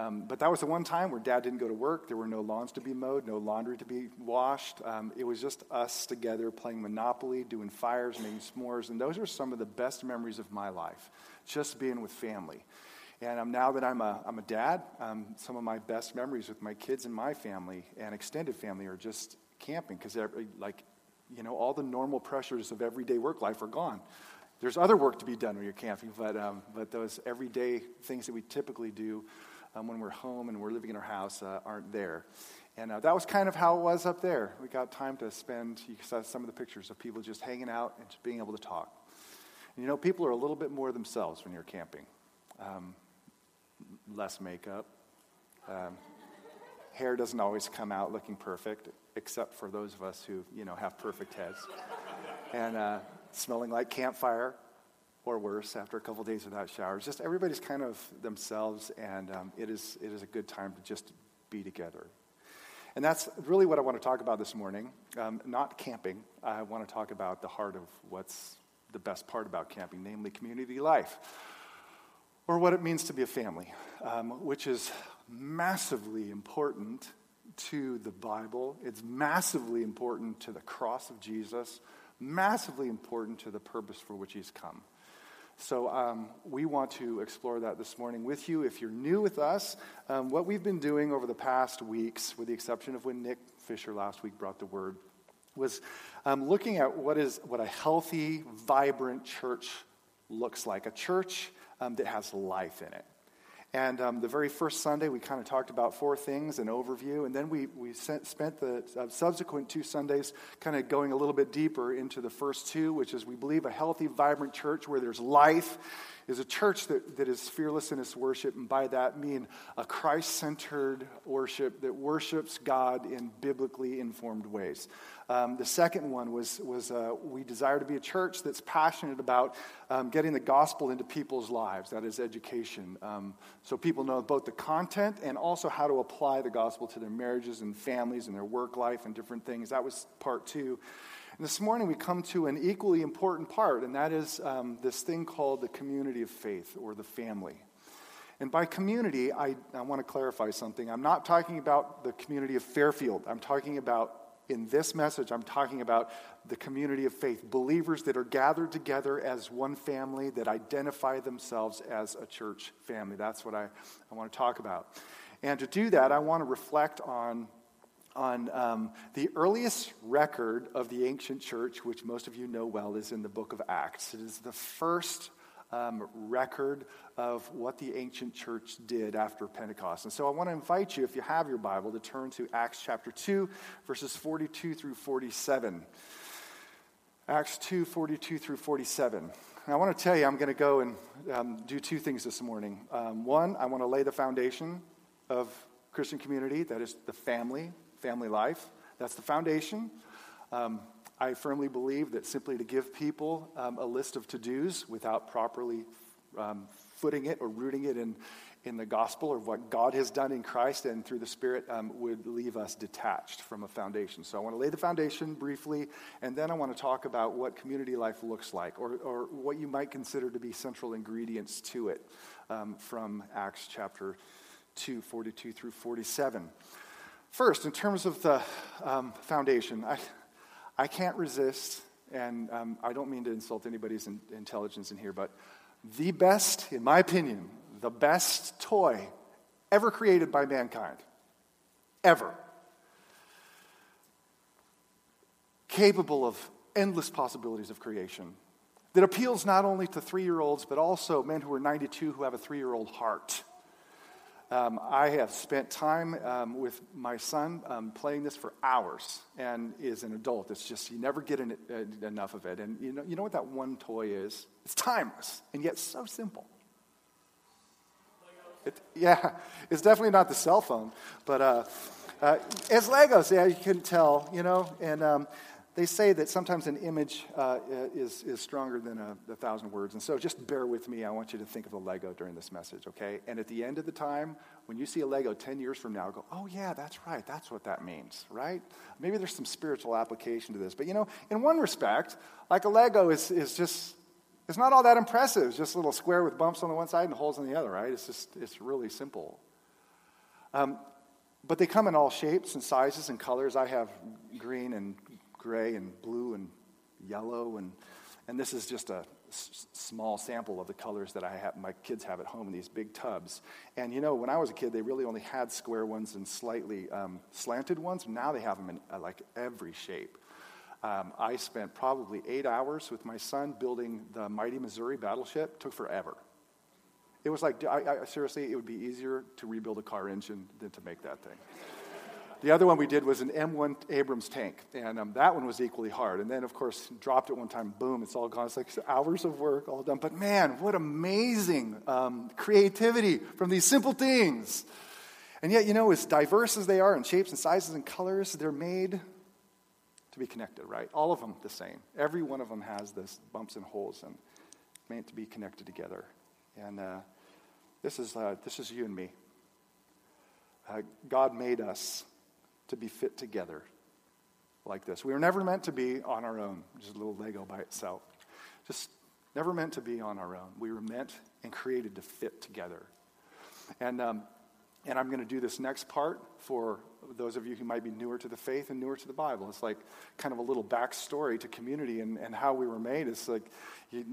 Um, but that was the one time where dad didn't go to work. There were no lawns to be mowed, no laundry to be washed. Um, it was just us together playing Monopoly, doing fires, making s'mores. And those are some of the best memories of my life, just being with family. And um, now that I'm a, I'm a dad, um, some of my best memories with my kids and my family and extended family are just camping because, like, you know, all the normal pressures of everyday work life are gone. There's other work to be done when you're camping, but, um, but those everyday things that we typically do um, when we're home and we're living in our house uh, aren't there. And uh, that was kind of how it was up there. We got time to spend, you saw some of the pictures of people just hanging out and just being able to talk. And, you know, people are a little bit more themselves when you're camping. Um, less makeup. Um, hair doesn't always come out looking perfect, except for those of us who, you know, have perfect heads. And uh, smelling like campfire, or worse, after a couple days without showers. Just everybody's kind of themselves, and um, it, is, it is a good time to just be together. And that's really what I want to talk about this morning. Um, not camping. I want to talk about the heart of what's the best part about camping, namely community life or what it means to be a family, um, which is massively important to the Bible. It's massively important to the cross of Jesus, massively important to the purpose for which he's come. So, um, we want to explore that this morning with you. If you're new with us, um, what we've been doing over the past weeks, with the exception of when Nick Fisher last week brought the word, was um, looking at what is what a healthy, vibrant church looks like. A church um, that has life in it. And um, the very first Sunday, we kind of talked about four things, an overview, and then we, we sent, spent the uh, subsequent two Sundays kind of going a little bit deeper into the first two, which is we believe a healthy, vibrant church where there's life is a church that, that is fearless in its worship, and by that mean a Christ centered worship that worships God in biblically informed ways. Um, the second one was, was uh, we desire to be a church that's passionate about um, getting the gospel into people's lives, that is education. Um, so people know both the content and also how to apply the gospel to their marriages and families and their work life and different things. That was part two. And this morning we come to an equally important part, and that is um, this thing called the community of faith or the family. And by community, I, I want to clarify something. I'm not talking about the community of Fairfield. I'm talking about, in this message, I'm talking about the community of faith, believers that are gathered together as one family that identify themselves as a church family. That's what I, I want to talk about. And to do that, I want to reflect on on um, the earliest record of the ancient church, which most of you know well, is in the book of Acts. It is the first um, record of what the ancient church did after Pentecost. And so I want to invite you, if you have your Bible, to turn to Acts chapter 2, verses 42 through 47. Acts 2, 42 through 47. And I want to tell you, I'm going to go and um, do two things this morning. Um, one, I want to lay the foundation of Christian community, that is the family, family life. That's the foundation. Um, I firmly believe that simply to give people um, a list of to dos without properly um, footing it or rooting it in, in the gospel of what God has done in Christ and through the Spirit um, would leave us detached from a foundation. So I want to lay the foundation briefly, and then I want to talk about what community life looks like or, or what you might consider to be central ingredients to it um, from Acts chapter 2, 42 through 47. First, in terms of the um, foundation, I, I can't resist, and um, I don't mean to insult anybody's in, intelligence in here, but the best, in my opinion, the best toy ever created by mankind, ever, capable of endless possibilities of creation, that appeals not only to three year olds, but also men who are 92 who have a three year old heart um, I have spent time um, with my son um, playing this for hours, and as an adult, it's just you never get uh, enough of it. And you know, you know what that one toy is? It's timeless, and yet so simple. It, yeah, it's definitely not the cell phone, but uh, uh, it's Legos. Yeah, you can tell, you know, and um, they say that sometimes an image uh, is, is stronger than a, a, thousand words. And so just bear with me. I want you to think of a Lego during this message, okay? And at the end of the time, when you see a Lego 10 years from now, go, oh, yeah, that's right. That's what that means, right? Maybe there's some spiritual application to this. But, you know, in one respect, like a Lego is, is just, it's not all that impressive. It's just a little square with bumps on the one side and holes on the other, right? It's just, it's really simple. Um, but they come in all shapes and sizes and colors. I have green and gray and blue and yellow, and, and this is just a s- small sample of the colors that I have, my kids have at home in these big tubs. And you know, when I was a kid, they really only had square ones and slightly um, slanted ones. Now they have them in uh, like every shape. Um, I spent probably eight hours with my son building the mighty Missouri battleship. It took forever. It was like, I, I, seriously, it would be easier to rebuild a car engine than to make that thing. The other one we did was an M1 Abrams tank, and um, that one was equally hard. And then, of course, dropped it one time, boom, it's all gone. It's like hours of work, all done. But man, what amazing um, creativity from these simple things. And yet, you know, as diverse as they are in shapes and sizes and colors, they're made to be connected, right? All of them the same. Every one of them has this bumps and holes and meant to be connected together. And uh, this, is, uh, this is you and me. Uh, God made us to be fit together like this. We were never meant to be on our own, just a little Lego by itself. Just never meant to be on our own. We were meant and created to fit together. And, um, and I'm going to do this next part for those of you who might be newer to the faith and newer to the Bible. It's like kind of a little backstory to community and, and how we were made. It's like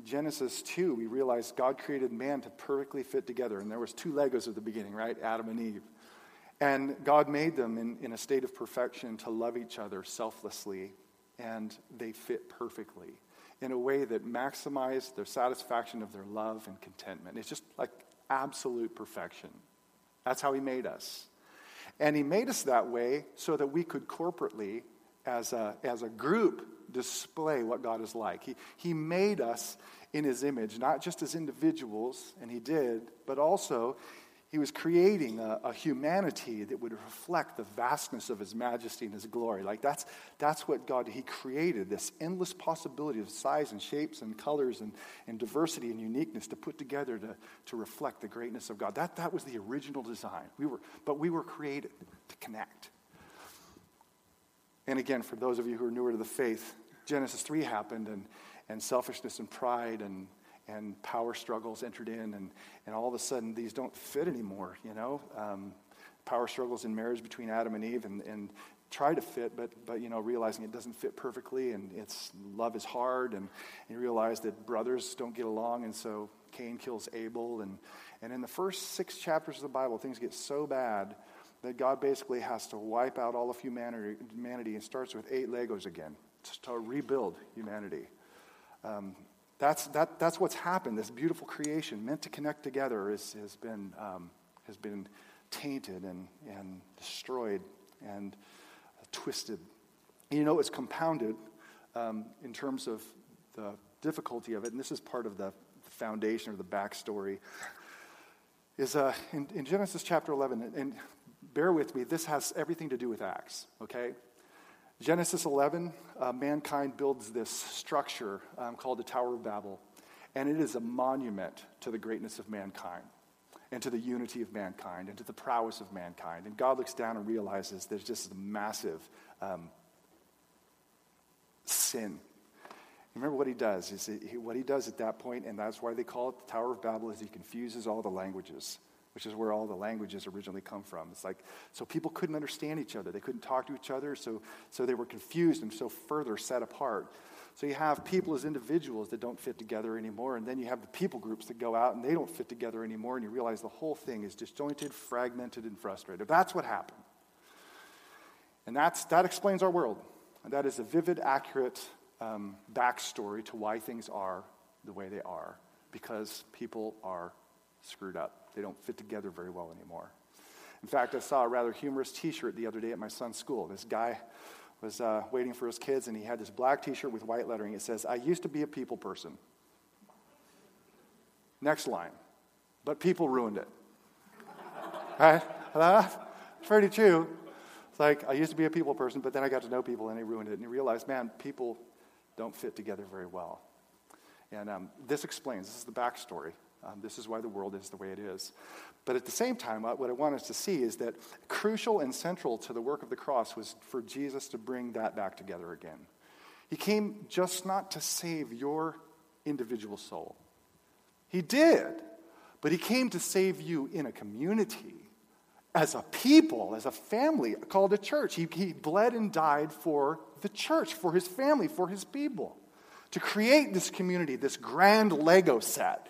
Genesis 2, we realized God created man to perfectly fit together. And there was two Legos at the beginning, right? Adam and Eve. And God made them in, in a state of perfection to love each other selflessly, and they fit perfectly in a way that maximized their satisfaction of their love and contentment. It's just like absolute perfection. That's how He made us. And He made us that way so that we could corporately, as a, as a group, display what God is like. He, he made us in His image, not just as individuals, and He did, but also he was creating a, a, humanity that would reflect the vastness of his majesty and his glory. Like that's, that's what God, he created this endless possibility of size and shapes and colors and, and diversity and uniqueness to put together to, to reflect the greatness of God. That, that was the original design. We were, but we were created to connect. And again, for those of you who are newer to the faith, Genesis 3 happened and, and selfishness and pride and and power struggles entered in, and, and all of a sudden these don't fit anymore, you know? Um, power struggles in marriage between Adam and Eve, and, and try to fit, but, but you know, realizing it doesn't fit perfectly, and it's love is hard, and, and you realize that brothers don't get along, and so Cain kills Abel, and, and in the first six chapters of the Bible, things get so bad that God basically has to wipe out all of humanity, humanity and starts with eight Legos again to rebuild humanity. Um, that's, that, that's what's happened. This beautiful creation, meant to connect together, is, has, been, um, has been tainted and, and destroyed and twisted. And you know, it's compounded um, in terms of the difficulty of it, and this is part of the, the foundation or the backstory. Is uh, in, in Genesis chapter 11, and, and bear with me, this has everything to do with Acts, okay? Genesis 11, uh, mankind builds this structure um, called the Tower of Babel, and it is a monument to the greatness of mankind and to the unity of mankind and to the prowess of mankind. And God looks down and realizes there's just a massive um, sin. Remember what he does? Is he, what he does at that point, and that's why they call it the Tower of Babel, is he confuses all the languages which is where all the languages originally come from. It's like, so people couldn't understand each other. They couldn't talk to each other, so, so they were confused and so further set apart. So you have people as individuals that don't fit together anymore, and then you have the people groups that go out and they don't fit together anymore, and you realize the whole thing is disjointed, fragmented, and frustrated. That's what happened. And that's, that explains our world. And that is a vivid, accurate um, backstory to why things are the way they are, because people are screwed up. They don't fit together very well anymore. In fact, I saw a rather humorous t shirt the other day at my son's school. This guy was uh, waiting for his kids, and he had this black t shirt with white lettering. It says, I used to be a people person. Next line, but people ruined it. right? It's pretty true. It's like, I used to be a people person, but then I got to know people and they ruined it. And you realize, man, people don't fit together very well. And um, this explains, this is the backstory um, this is why the world is the way it is. But at the same time, what I want us to see is that crucial and central to the work of the cross was for Jesus to bring that back together again. He came just not to save your individual soul, He did, but He came to save you in a community as a people, as a family called a church. He, he bled and died for the church, for his family, for his people, to create this community, this grand Lego set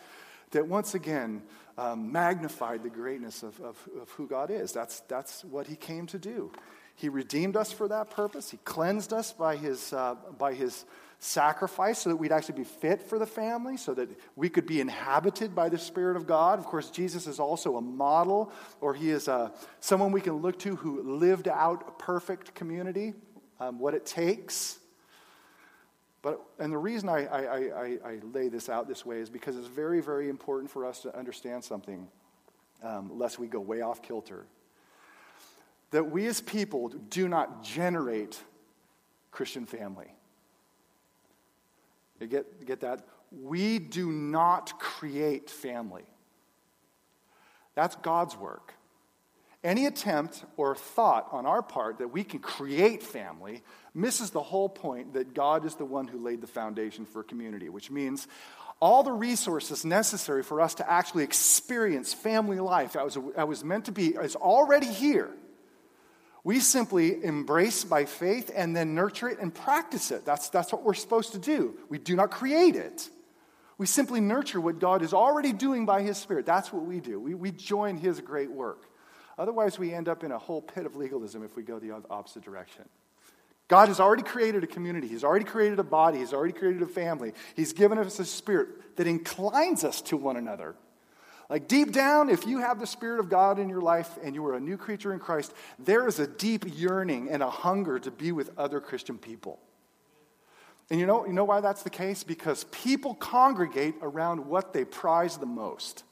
that once again um, magnified the greatness of, of, of who God is. That's, that's what he came to do. He redeemed us for that purpose. He cleansed us by his, uh, by his sacrifice so that we'd actually be fit for the family, so that we could be inhabited by the Spirit of God. Of course, Jesus is also a model, or he is uh, someone we can look to who lived out perfect community, um, what it takes. But, and the reason I, I, I, I, lay this out this way is because it's very, very important for us to understand something, um, lest we go way off kilter. That we as people do not generate Christian family. You get, get that? We do not create family. That's God's work. Any attempt or thought on our part that we can create family misses the whole point that God is the one who laid the foundation for community, which means all the resources necessary for us to actually experience family life that was, that was meant to be is already here. We simply embrace by faith and then nurture it and practice it. That's, that's what we're supposed to do. We do not create it. We simply nurture what God is already doing by His Spirit. That's what we do. We, we join His great work. Otherwise, we end up in a whole pit of legalism if we go the opposite direction. God has already created a community. He's already created a body. He's already created a family. He's given us a spirit that inclines us to one another. Like deep down, if you have the Spirit of God in your life and you are a new creature in Christ, there is a deep yearning and a hunger to be with other Christian people. And you know, you know why that's the case? Because people congregate around what they prize the most.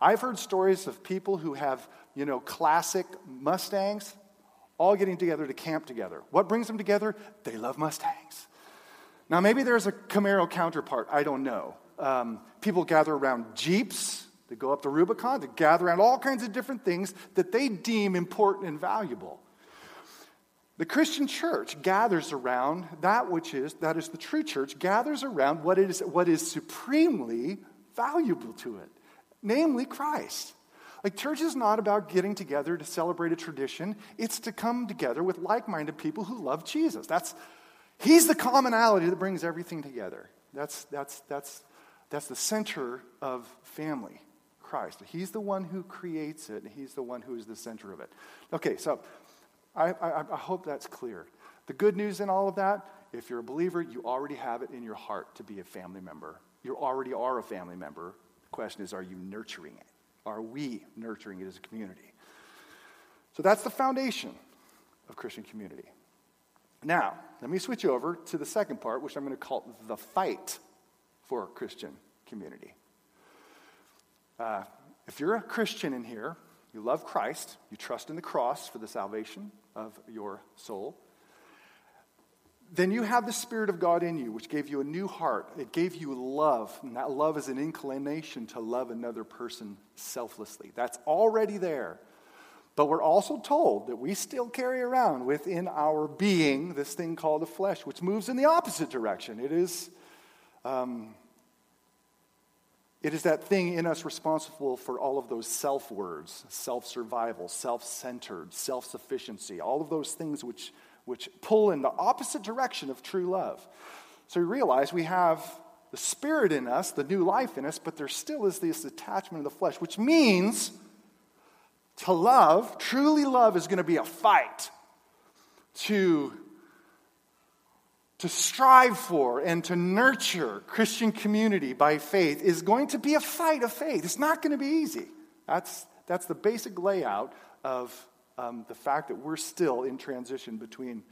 I've heard stories of people who have, you know, classic Mustangs all getting together to camp together. What brings them together? They love Mustangs. Now, maybe there's a Camaro counterpart, I don't know. Um, people gather around Jeeps they go up the Rubicon, they gather around all kinds of different things that they deem important and valuable. The Christian church gathers around that which is, that is the true church, gathers around what is, what is supremely valuable to it, namely Christ. Like, church is not about getting together to celebrate a tradition, it's to come together with like minded people who love Jesus. That's, he's the commonality that brings everything together. That's, that's, that's, that's the center of family. Christ. He's the one who creates it, and He's the one who is the center of it. Okay, so I, I, I hope that's clear. The good news in all of that, if you're a believer, you already have it in your heart to be a family member. You already are a family member. Question is, are you nurturing it? Are we nurturing it as a community? So that's the foundation of Christian community. Now, let me switch over to the second part, which I'm going to call the fight for Christian community. Uh, if you're a Christian in here, you love Christ, you trust in the cross for the salvation of your soul, then you have the Spirit of God in you, which gave you a new heart. It gave you love, and that love is an inclination to love another person selflessly. That's already there. But we're also told that we still carry around within our being this thing called the flesh, which moves in the opposite direction. It is um, it is that thing in us responsible for all of those self words self survival, self centered, self sufficiency, all of those things which, which pull in the opposite direction of true love. So we realize we have the spirit in us, the new life in us, but there still is this attachment of the flesh, which means to love, truly love, is going to be a fight to to strive for and to nurture Christian community by faith is going to be a fight of faith. It's not going to be easy. That's, that's the basic layout of um, the fact that we're still in transition between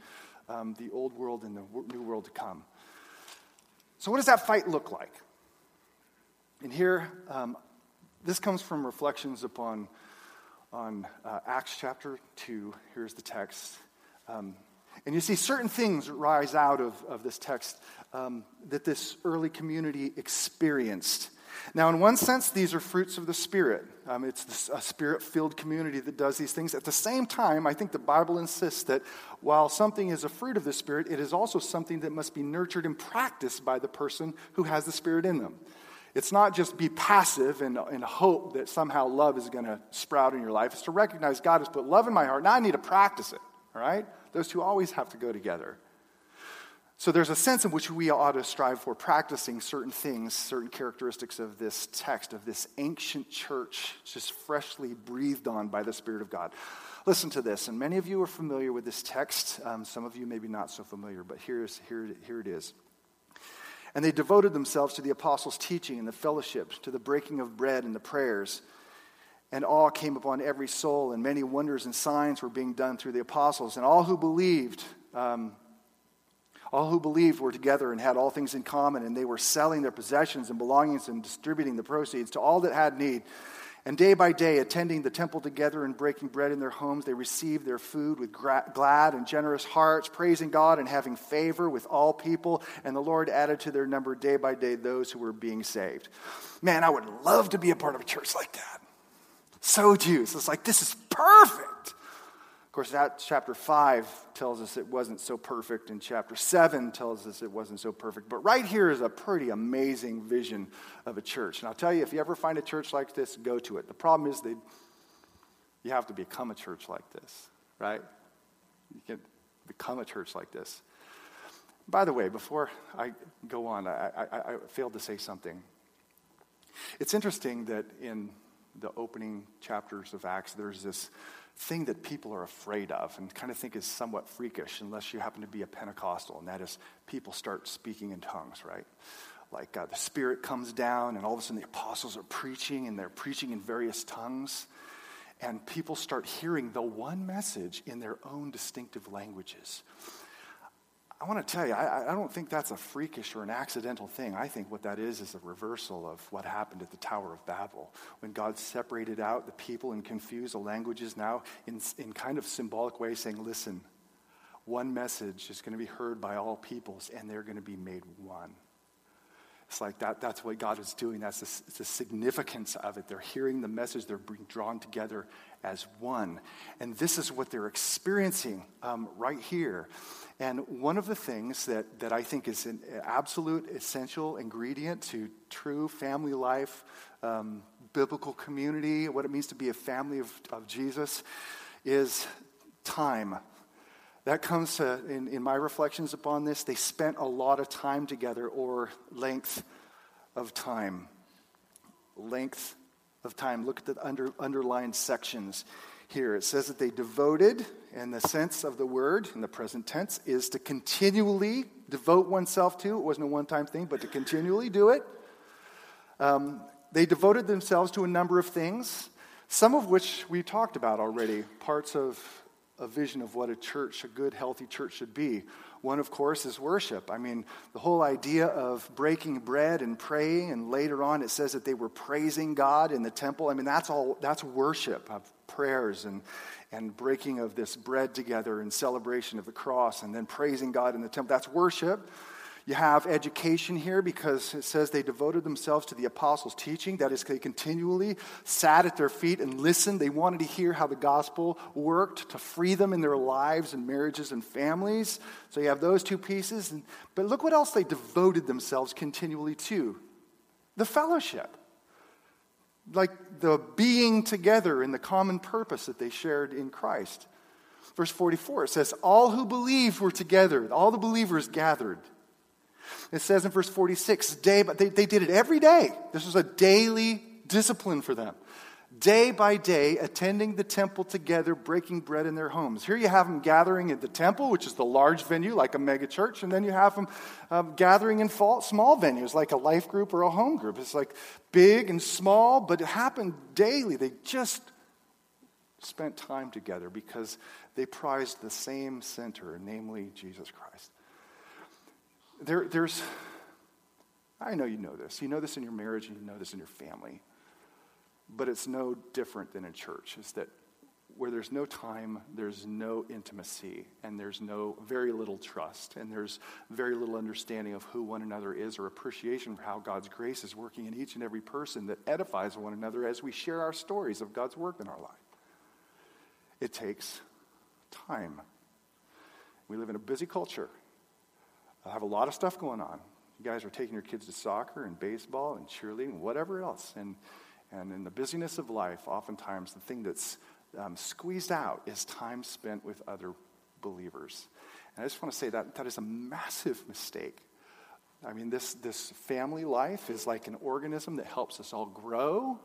um, the old world and the new world to come. So, what does that fight look like? And here, um, this comes from reflections upon on uh, Acts chapter 2. Here's the text. Um, and you see certain things rise out of, of this text um, that this early community experienced. Now, in one sense, these are fruits of the Spirit. Um, it's a spirit filled community that does these things. At the same time, I think the Bible insists that while something is a fruit of the Spirit, it is also something that must be nurtured and practiced by the person who has the Spirit in them. It's not just be passive and, and hope that somehow love is going to sprout in your life. It's to recognize God has put love in my heart. Now I need to practice it, all right? Those two always have to go together. So there's a sense in which we ought to strive for practicing certain things, certain characteristics of this text, of this ancient church, just freshly breathed on by the Spirit of God. Listen to this, and many of you are familiar with this text. Um, some of you maybe not so familiar, but here's, here, here it is. And they devoted themselves to the apostles' teaching and the fellowship, to the breaking of bread and the prayers. And awe came upon every soul, and many wonders and signs were being done through the apostles. And all who believed, um, all who believed were together and had all things in common, and they were selling their possessions and belongings and distributing the proceeds to all that had need. And day by day, attending the temple together and breaking bread in their homes, they received their food with glad and generous hearts, praising God and having favor with all people. And the Lord added to their number day by day those who were being saved. Man, I would love to be a part of a church like that. So juice. It's like, this is perfect course, that chapter 5 tells us it wasn't so perfect, and chapter 7 tells us it wasn't so perfect. But right here is a pretty amazing vision of a church. And I'll tell you, if you ever find a church like this, go to it. The problem is they, you have to become a church like this, right? You can become a church like this. By the way, before I go on, I, I, I failed to say something. It's interesting that in the opening chapters of Acts, there's this thing that people are afraid of and kind of think is somewhat freakish unless you happen to be a Pentecostal, and that is people start speaking in tongues, right? Like uh, the Spirit comes down, and all of a sudden the apostles are preaching, and they're preaching in various tongues. And people start hearing the one message in their own distinctive languages. I want to tell you, I, I, don't think that's a freakish or an accidental thing. I think what that is is a reversal of what happened at the Tower of Babel when God separated out the people and confused the languages now in, in kind of symbolic way, saying, listen, one message is going to be heard by all peoples and they're going to be made one. It's like that, that's what God is doing. That's the, the significance of it. They're hearing the message, they're being drawn together as one. And this is what they're experiencing um, right here. And one of the things that, that I think is an absolute essential ingredient to true family life, um, biblical community, what it means to be a family of, of Jesus, is time. That comes to, in, in my reflections upon this, they spent a lot of time together, or length of time. Length of time. Look at the under, underlined sections here. It says that they devoted, and the sense of the word in the present tense is to continually devote oneself to. It wasn't a one time thing, but to continually do it. Um, they devoted themselves to a number of things, some of which we talked about already, parts of a vision of what a church, a good, healthy church should be. One, of course, is worship. I mean, the whole idea of breaking bread and praying, and later on it says that they were praising God in the temple. I mean, that's all, that's worship of prayers and, and breaking of this bread together in celebration of the cross, and then praising God in the temple. That's worship. You have education here because it says they devoted themselves to the apostles' teaching. That is, they continually sat at their feet and listened. They wanted to hear how the gospel worked to free them in their lives and marriages and families. So you have those two pieces. But look what else they devoted themselves continually to the fellowship. Like the being together in the common purpose that they shared in Christ. Verse 44, it says, All who believed were together, all the believers gathered. It says in verse 46, day, but they, they did it every day. This was a daily discipline for them. Day by day, attending the temple together, breaking bread in their homes. Here you have them gathering at the temple, which is the large venue, like a mega church, and then you have them um, gathering in small venues, like a life group or a home group. It's like big and small, but it happened daily. They just spent time together because they prized the same center, namely Jesus Christ. There, there's, I know you know this. You know this in your marriage and you know this in your family. But it's no different than in church. Is that where there's no time, there's no intimacy, and there's no very little trust, and there's very little understanding of who one another is or appreciation for how God's grace is working in each and every person that edifies one another as we share our stories of God's work in our life. It takes time. We live in a busy culture, I have a lot of stuff going on. You guys are taking your kids to soccer and baseball and cheerleading whatever else. And, and in the busyness of life, oftentimes the thing that's um, squeezed out is time spent with other believers. And I just want to say that that is a massive mistake. I mean, this, this family life is like an organism that helps us all grow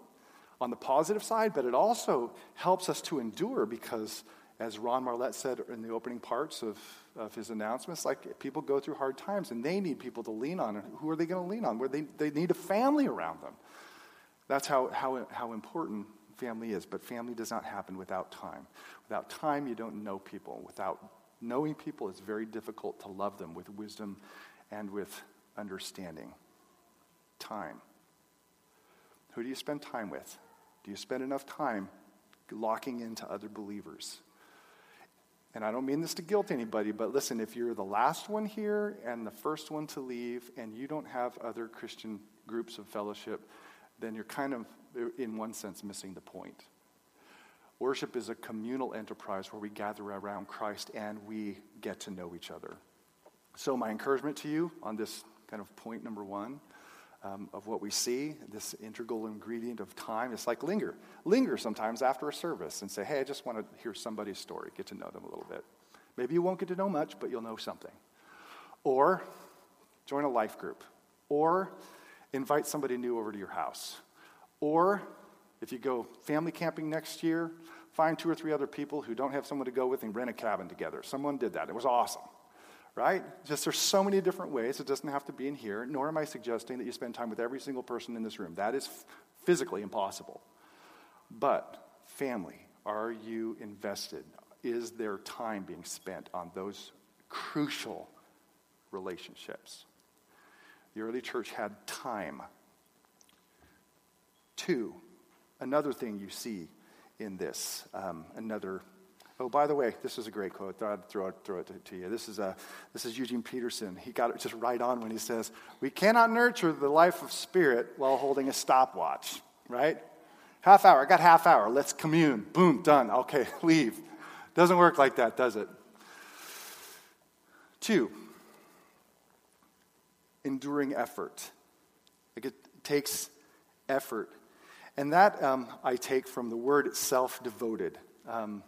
on the positive side, but it also helps us to endure because, as Ron Marlette said in the opening parts of, of his announcements, like people go through hard times and they need people to lean on. Who are they going to lean on? Where they, they need a family around them. That's how, how, how important family is. But family does not happen without time. Without time, you don't know people. Without knowing people, it's very difficult to love them with wisdom and with understanding. Time. Who do you spend time with? Do you spend enough time locking into other believers? And I don't mean this to guilt anybody, but listen, if you're the last one here and the first one to leave, and you don't have other Christian groups of fellowship, then you're kind of, in one sense, missing the point. Worship is a communal enterprise where we gather around Christ and we get to know each other. So, my encouragement to you on this kind of point number one um, of what we see, this integral ingredient of time. It's like linger. Linger sometimes after a service and say, hey, I just want to hear somebody's story, get to know them a little bit. Maybe you won't get to know much, but you'll know something. Or join a life group. Or invite somebody new over to your house. Or if you go family camping next year, find two or three other people who don't have someone to go with and rent a cabin together. Someone did that. It was awesome right? Just there's so many different ways. It doesn't have to be in here, nor am I suggesting that you spend time with every single person in this room. That is physically impossible. But family, are you invested? Is there time being spent on those crucial relationships? The early church had time. Two, another thing you see in this, um, another Oh, by the way, this is a great quote. I'd throw it, throw it to, to you. This is, a, uh, this is Eugene Peterson. He got it just right on when he says, We cannot nurture the life of spirit while holding a stopwatch, right? Half hour. I got half hour. Let's commune. Boom, done. Okay, leave. Doesn't work like that, does it? Two, enduring effort. Like it takes effort. And that um, I take from the word self devoted. Um,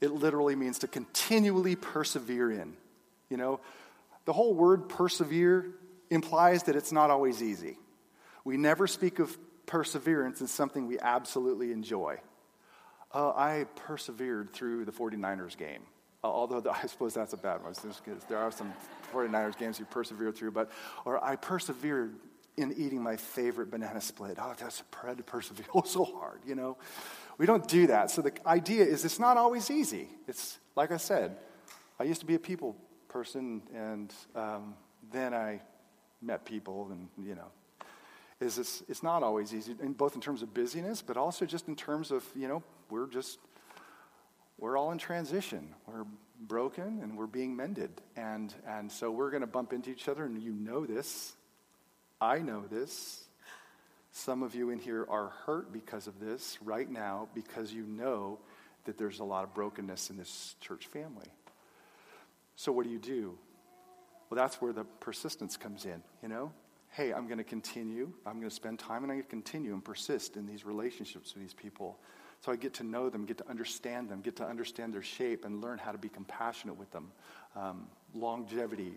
it literally means to continually persevere in. You know, the whole word persevere implies that it's not always easy. We never speak of perseverance as something we absolutely enjoy. Uh, I persevered through the 49ers game. Uh, although the, I suppose that's a bad one. There are some 49ers games you persevere through, but, or I persevered in eating my favorite banana split. Oh, that's a to persevere. Oh, so hard, you know. We don't do that. So the idea is it's not always easy. It's like I said, I used to be a people person, and um, then I met people, and you know, is it's, it's not always easy, in both in terms of busyness, but also just in terms of you know we're just we're all in transition. We're broken and we're being mended, and and so we're going to bump into each other, and you know this. I know this. Some of you in here are hurt because of this right now because you know that there's a lot of brokenness in this church family. So, what do you do? Well, that's where the persistence comes in, you know? Hey, I'm going to continue. I'm going to spend time and I'm going to continue and persist in these relationships with these people. So I get to know them, get to understand them, get to understand their shape, and learn how to be compassionate with them. Um, longevity.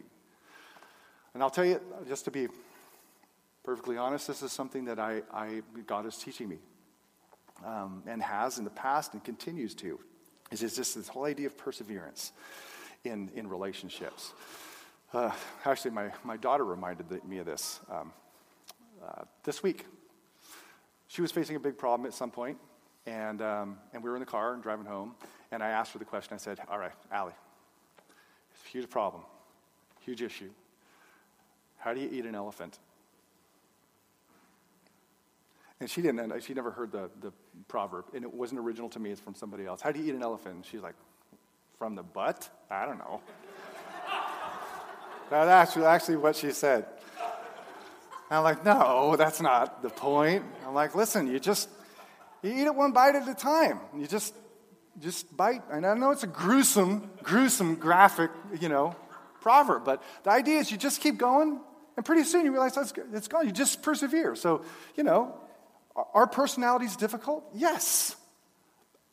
And I'll tell you, just to be perfectly honest, this is something that I, I God is teaching me um, and has in the past and continues to. Is just this whole idea of perseverance in, in relationships. Uh, actually, my, my daughter reminded me of this um, uh, this week. She was facing a big problem at some point, and, um, and we were in the car and driving home, and I asked her the question. I said, All right, Allie, it's a huge problem, huge issue. How do you eat an elephant? And she didn't, she never heard the, the proverb, and it wasn't original to me, it's from somebody else. How do you eat an elephant? She's like, from the butt? I don't know. that's actually, actually what she said. And I'm like, no, that's not the point. I'm like, listen, you just, you eat it one bite at a time. You just, just bite. And I know it's a gruesome, gruesome, graphic, you know, proverb, but the idea is you just keep going And pretty soon you realize that's, it's gone. You just persevere. So, you know, are personalities difficult? Yes.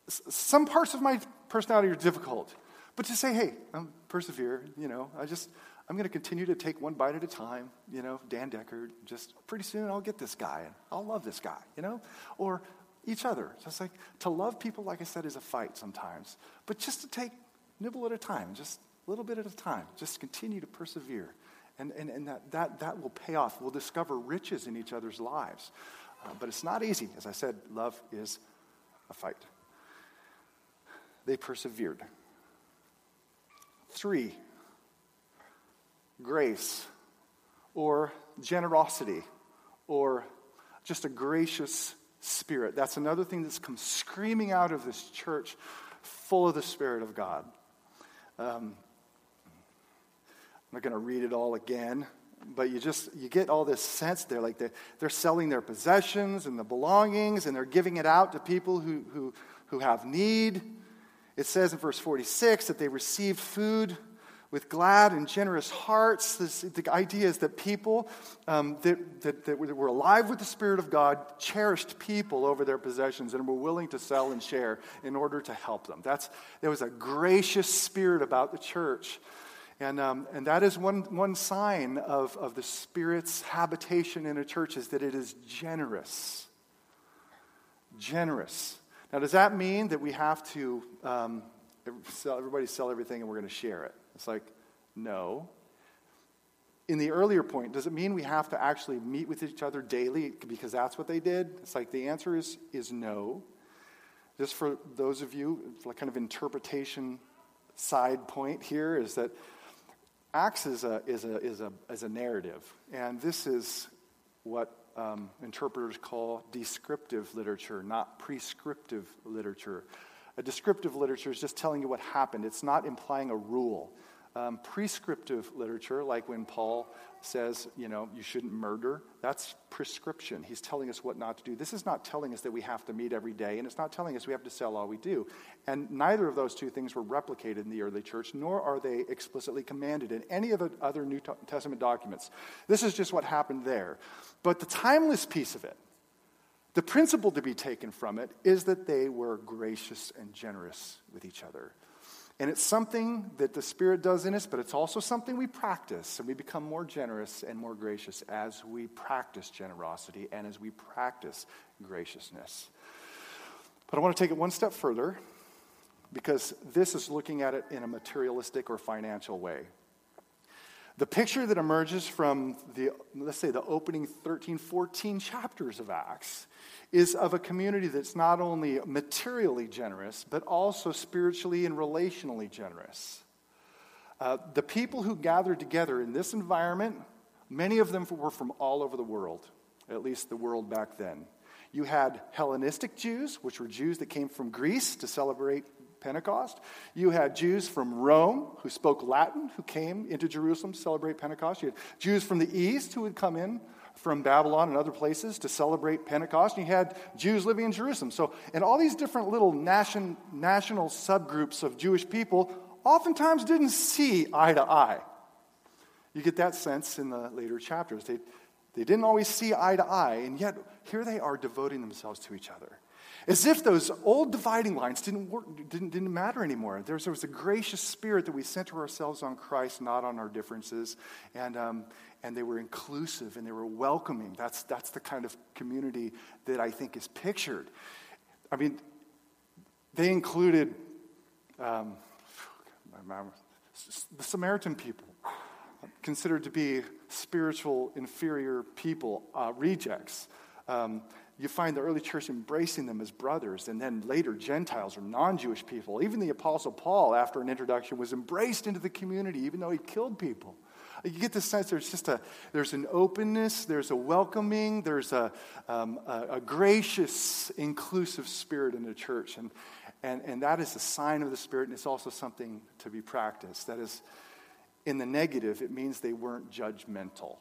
Some parts of my personality are difficult. But to say, hey, I'm persevere, you know, I just, I'm going to continue to take one bite at a time, you know, Dan Decker, just pretty soon I'll get this guy and I'll love this guy, you know? Or each other. Just like to love people, like I said, is a fight sometimes. But just to take nibble at a time, just a little bit at a time, just continue to persevere. And, and, and that, that, that will pay off. We'll discover riches in each other's lives. Uh, but it's not easy. As I said, love is a fight. They persevered. Three, grace or generosity or just a gracious spirit. That's another thing that's come screaming out of this church full of the Spirit of God. Um, I'm not going to read it all again, but you just you get all this sense there like they're, they're selling their possessions and the belongings and they're giving it out to people who, who, who have need it says in verse 46 that they received food with glad and generous hearts. This, the idea is that people um, that, that, that, were alive with the Spirit of God cherished people over their possessions and were willing to sell and share in order to help them. That's, there was a gracious spirit about the church. And, um, and that is one, one sign of, of the Spirit's habitation in a church is that it is generous. Generous. Now, does that mean that we have to um, sell, everybody sell everything and we're going to share it? It's like, no. In the earlier point, does it mean we have to actually meet with each other daily because that's what they did? It's like the answer is, is no. Just for those of you, kind of interpretation side point here is that Acts is a, is a, is a, is a narrative. And this is what um, interpreters call descriptive literature, not prescriptive literature. A descriptive literature is just telling you what happened, it's not implying a rule. Um, prescriptive literature, like when Paul says, you know, you shouldn't murder, that's prescription. He's telling us what not to do. This is not telling us that we have to meet every day, and it's not telling us we have to sell all we do. And neither of those two things were replicated in the early church, nor are they explicitly commanded in any of the other New Testament documents. This is just what happened there. But the timeless piece of it, the principle to be taken from it, is that they were gracious and generous with each other. And it's something that the Spirit does in us, but it's also something we practice. And we become more generous and more gracious as we practice generosity and as we practice graciousness. But I want to take it one step further because this is looking at it in a materialistic or financial way. The picture that emerges from the, let's say, the opening 13, 14 chapters of Acts is of a community that's not only materially generous, but also spiritually and relationally generous. Uh, the people who gathered together in this environment, many of them were from all over the world, at least the world back then. You had Hellenistic Jews, which were Jews that came from Greece to celebrate Pentecost. You had Jews from Rome who spoke Latin who came into Jerusalem to celebrate Pentecost. You had Jews from the east who would come in from Babylon and other places to celebrate Pentecost. And you had Jews living in Jerusalem. So, and all these different little nation, national subgroups of Jewish people oftentimes didn't see eye to eye. You get that sense in the later chapters. They, they didn't always see eye to eye, and yet here they are devoting themselves to each other. As if those old dividing lines didn't, work, didn't, didn't matter anymore. There was, there was a gracious spirit that we center ourselves on Christ, not on our differences. And, um, and they were inclusive and they were welcoming. That's, that's the kind of community that I think is pictured. I mean, they included um, the Samaritan people, considered to be spiritual inferior people, uh, rejects. Um, you find the early church embracing them as brothers, and then later Gentiles or non Jewish people. Even the Apostle Paul, after an introduction, was embraced into the community, even though he killed people. You get the sense there's just a there's an openness, there's a welcoming, there's a, um, a, a, gracious, inclusive spirit in the church, and, and and that is a sign of the Spirit, and it's also something to be practiced. That is, in the negative, it means they weren't judgmental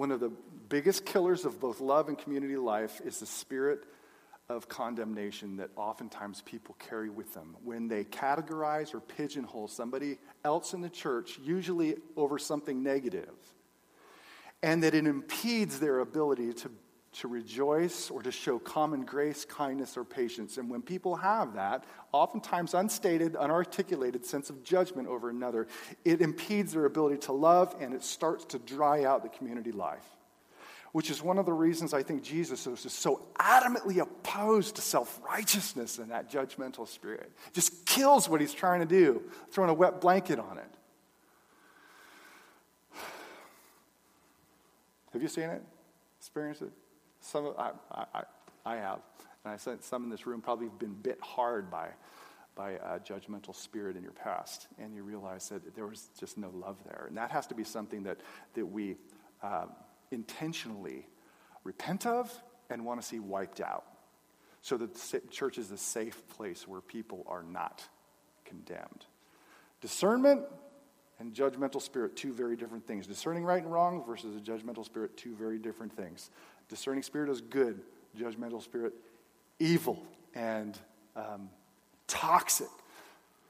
one of the biggest killers of both love and community life is the spirit of condemnation that oftentimes people carry with them. When they categorize or pigeonhole somebody else in the church, usually over something negative, and that it impedes their ability to, to rejoice or to show common grace, kindness, or patience. And when people have that, oftentimes unstated, unarticulated sense of judgment over another, it impedes their ability to love and it starts to dry out the community life which is one of the reasons I think Jesus is so adamantly opposed to self righteousness and that judgmental spirit. Just kills what he's trying to do, throwing a wet blanket on it. Have you seen it? Experienced it? Some, I, I, I have. And I said some in this room probably have been bit hard by, by a judgmental spirit in your past. And you realize that there was just no love there. And that has to be something that, that we. Um, intentionally repent of and want to see wiped out so that the church is a safe place where people are not condemned. Discernment and judgmental spirit, two very different things. Discerning right and wrong versus a judgmental spirit, two very different things. Discerning spirit is good, judgmental spirit, evil and um, toxic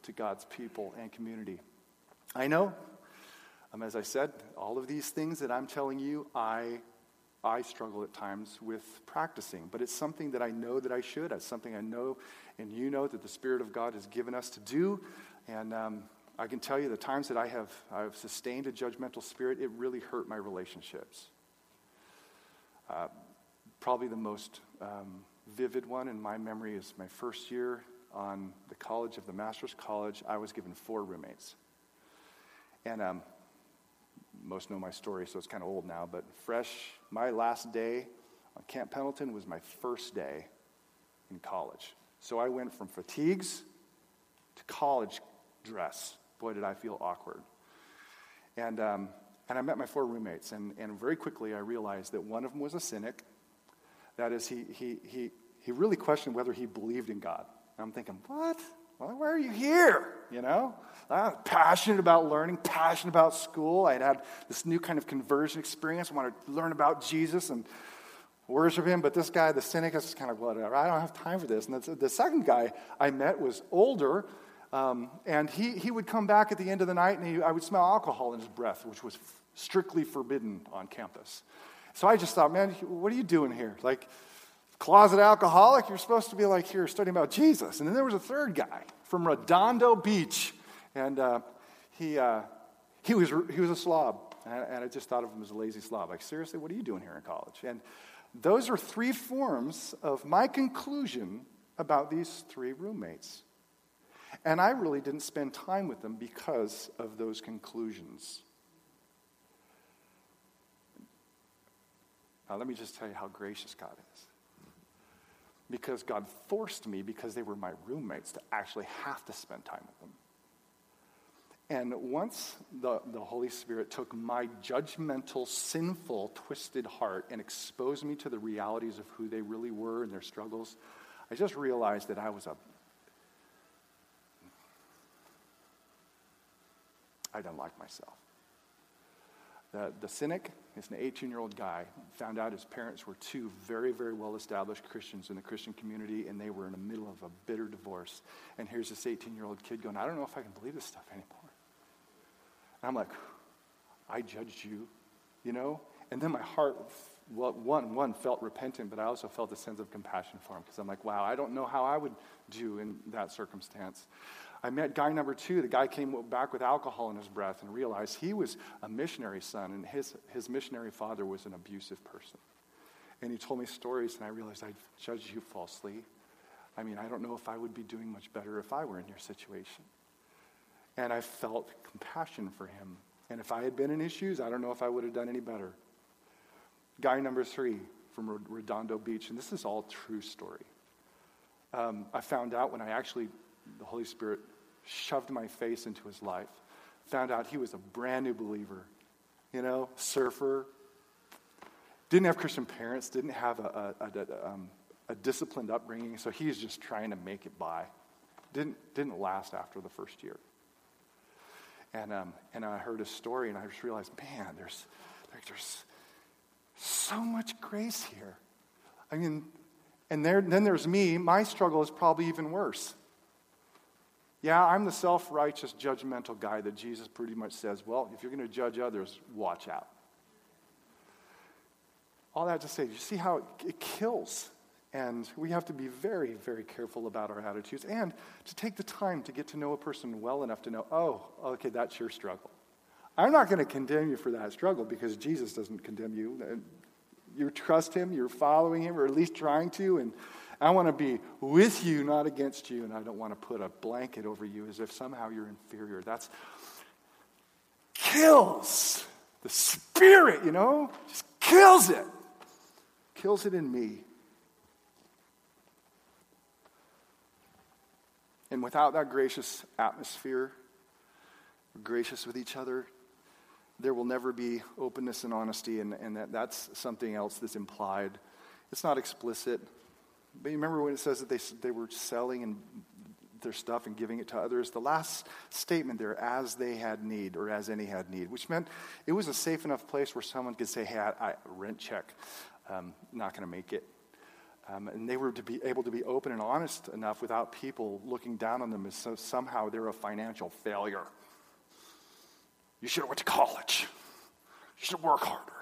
to God's people and community. I know um, as I said, all of these things that I'm telling you, I, I struggle at times with practicing, but it's something that I know that I should. It's something I know and you know that the Spirit of God has given us to do. And um, I can tell you the times that I have I've sustained a judgmental spirit, it really hurt my relationships. Probably the most um, vivid one in my memory is my first year on the college of the master's college. I was given four roommates. And um, most know my story, so it's kind of old now, but fresh, my last day on Camp Pendleton was my first day in college. So I went from fatigues to college dress. Boy, did I feel awkward. And, um, and I met my four roommates, and, and very quickly I realized that one of them was a cynic. That is, he, he, he, he really questioned whether he believed in God. And I'm thinking, what? Well, why are you here? You know? I'm passionate about learning, passionate about school. I had had this new kind of conversion experience. I wanted to learn about Jesus and worship him. But this guy, the cynic, is kind of whatever. I don't have time for this. And the second guy I met was older. Um, and he, he would come back at the end of the night and he, I would smell alcohol in his breath, which was f- strictly forbidden on campus. So I just thought, man, what are you doing here? Like, closet alcoholic, you're supposed to be like here studying about Jesus. And then there was a third guy from Redondo Beach, and uh, he, uh, he, was, he was a slob. And, and I just thought of him as a lazy slob. Like, seriously, what are you doing here in college? And those are three forms of my conclusion about these three roommates. And I really didn't spend time with them because of those conclusions. Now, let me just tell you how gracious God is because God forced me, because they were my roommates, to actually have to spend time with them. And once the, the Holy Spirit took my judgmental, sinful, twisted heart and exposed me to the realities of who they really were and their struggles, I just realized that I was a. I didn't like myself. The, the cynic is an 18 year old guy, found out his parents were two very, very well established Christians in the Christian community, and they were in the middle of a bitter divorce. And here's this 18 year old kid going, I don't know if I can believe this stuff anymore. And I'm like, I judged you, you know? And then my heart, well, one, one felt repentant, but I also felt a sense of compassion for him because I'm like, wow, I don't know how I would do in that circumstance. I met guy number two. The guy came back with alcohol in his breath and realized he was a missionary son, and his, his missionary father was an abusive person. And he told me stories, and I realized I judged you falsely. I mean, I don't know if I would be doing much better if I were in your situation. And I felt compassion for him. And if I had been in his shoes, I don't know if I would have done any better. Guy number three from Redondo Beach, and this is all true story. Um, I found out when I actually the Holy Spirit shoved my face into his life. Found out he was a brand new believer, you know, surfer. Didn't have Christian parents, didn't have a, a, a, um, a disciplined upbringing, so he's just trying to make it by. Didn't, didn't last after the first year. And, um, and I heard his story, and I just realized, man, there's, there's so much grace here. I mean, And there, then there's me. My struggle is probably even worse. Yeah, I'm the self righteous, judgmental guy that Jesus pretty much says, well, if you're going to judge others, watch out. All that to say, you see how it, kills. And we have to be very, very careful about our attitudes and to take the time to get to know a person well enough to know, oh, okay, that's your struggle. I'm not going to condemn you for that struggle because Jesus doesn't condemn you. You trust him, you're following him, or at least trying to, and I want to be with you, not against you, and I don't want to put a blanket over you as if somehow you're inferior. That's kills the spirit, you know? Just kills it. Kills it in me. And without that gracious atmosphere, gracious with each other, there will never be openness and honesty, and, and that, that's something else that's implied. It's not explicit. But you remember when it says that they, they were selling and their stuff and giving it to others? The last statement there, as they had need, or as any had need, which meant it was a safe enough place where someone could say, hey, I, I rent check, um, not going to make it. Um, and they were to be able to be open and honest enough without people looking down on them as so somehow they're a financial failure. You should have went to college. You should work harder.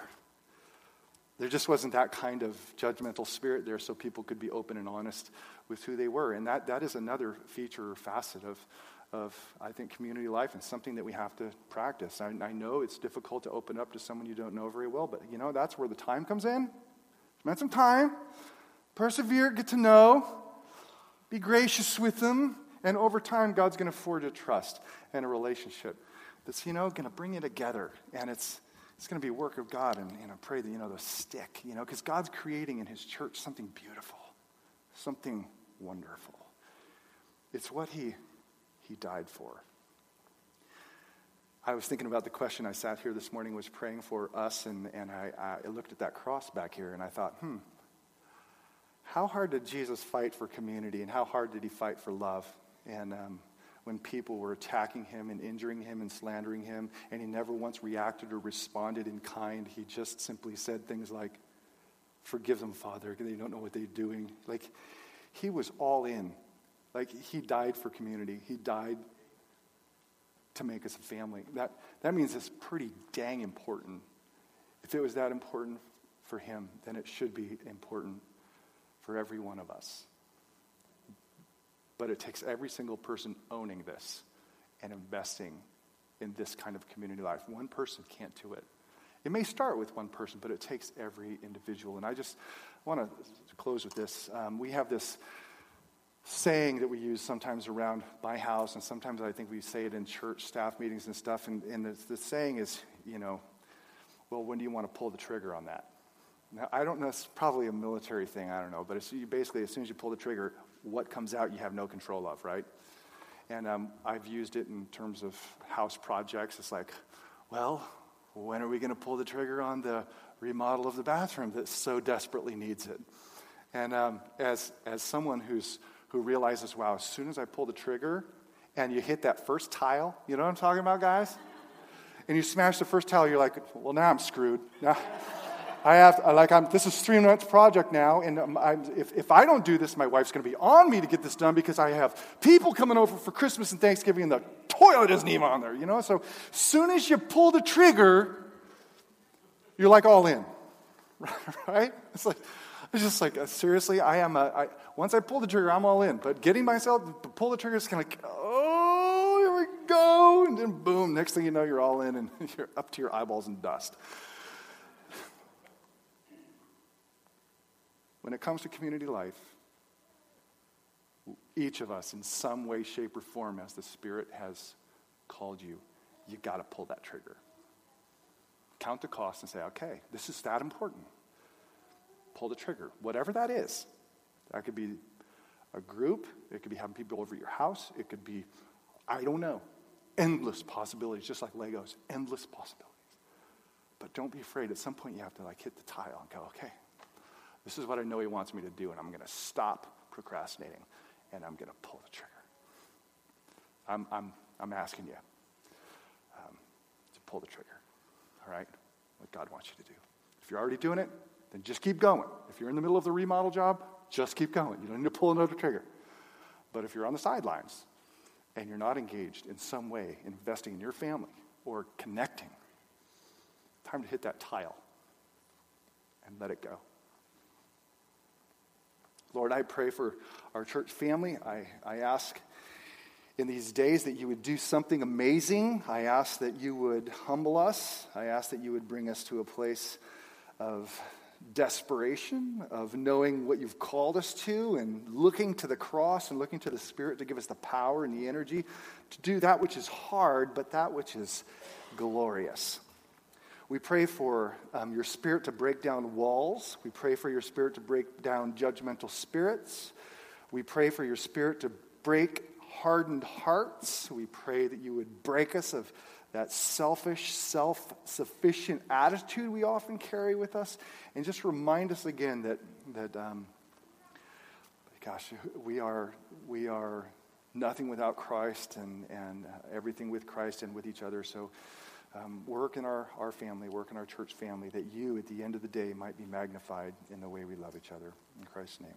There just wasn't that kind of judgmental spirit there so people could be open and honest with who they were. And that, that is another feature or facet of, of, I think, community life and something that we have to practice. I, I know it's difficult to open up to someone you don't know very well, but you know, that's where the time comes in. Spend some time, persevere, get to know, be gracious with them, and over time, God's going to forge a trust and a relationship that's, you know, going to bring you together. And it's, it's going to be a work of God. And, you know, pray that, you know, the stick, you know, because God's creating in his church something beautiful, something wonderful. It's what he, he died for. I was thinking about the question I sat here this morning, was praying for us, and, and I, I looked at that cross back here, and I thought, hmm, how hard did Jesus fight for community, and how hard did he fight for love? And um, when people were attacking him and injuring him and slandering him, and he never once reacted or responded in kind. He just simply said things like, Forgive them, Father, they don't know what they're doing. Like, he was all in. Like, he died for community, he died to make us a family. That, that means it's pretty dang important. If it was that important for him, then it should be important for every one of us. But it takes every single person owning this and investing in this kind of community life. One person can't do it. It may start with one person, but it takes every individual. And I just want to close with this. Um, we have this saying that we use sometimes around my house, and sometimes I think we say it in church staff meetings and stuff. And, and the, the saying is, you know, well, when do you want to pull the trigger on that? Now, I don't know, it's probably a military thing, I don't know, but it's basically as soon as you pull the trigger, what comes out you have no control of, right? And um, I've used it in terms of house projects. It's like, well, when are we going to pull the trigger on the remodel of the bathroom that so desperately needs it? And um, as, as someone who's, who realizes, wow, as soon as I pull the trigger and you hit that first tile, you know what I'm talking about, guys? And you smash the first tile, you're like, well, now I'm screwed. Now, I have, like, I'm, this is three months project now, and if, if I don't do this, my wife's going to be on me to get this done because I have people coming over for Christmas and Thanksgiving, and the toilet isn't even on there, you know? So, soon as you pull the trigger, you're like all in, right? It's like, it's just like, uh, seriously, I am a, I, once I pull the trigger, I'm all in. But getting myself to pull the trigger is kind of like, oh, here we go. And then boom, next thing you know, you're all in and you're up to your eyeballs in dust. When it comes to community life, each of us, in some way, shape, or form, as the Spirit has called you, you got to pull that trigger. Count the cost and say, okay, this is that important. Pull the trigger, whatever that is. That could be a group, it could be having people over your house, it could be, I don't know, endless possibilities, just like Legos, endless possibilities. But don't be afraid. At some point, you have to like hit the tile and go, okay, this is what I know He wants me to do, and I'm going to stop procrastinating and I'm going to pull the trigger. I'm, I'm, I'm asking you um, to pull the trigger, all right? What God wants you to do. If you're already doing it, then just keep going. If you're in the middle of the remodel job, just keep going. You don't need to pull another trigger. But if you're on the sidelines and you're not engaged in some way, investing in your family or connecting, time to hit that tile and let it go. Lord, I pray for our church family. I, I ask in these days that you would do something amazing. I ask that you would humble us. I ask that you would bring us to a place of desperation, of knowing what you've called us to, and looking to the cross and looking to the Spirit to give us the power and the energy to do that which is hard, but that which is glorious. We pray for um, your Spirit to break down walls. We pray for your Spirit to break down judgmental spirits. We pray for your Spirit to break hardened hearts. We pray that you would break us of that selfish, self sufficient attitude we often carry with us, and just remind us again that, that um, gosh, we are, we are nothing without Christ and, and everything with Christ and with each other. So um, work in our, our family, work in our church family, that you, at the end of the day, might be magnified in the way we love each other. In Christ's name.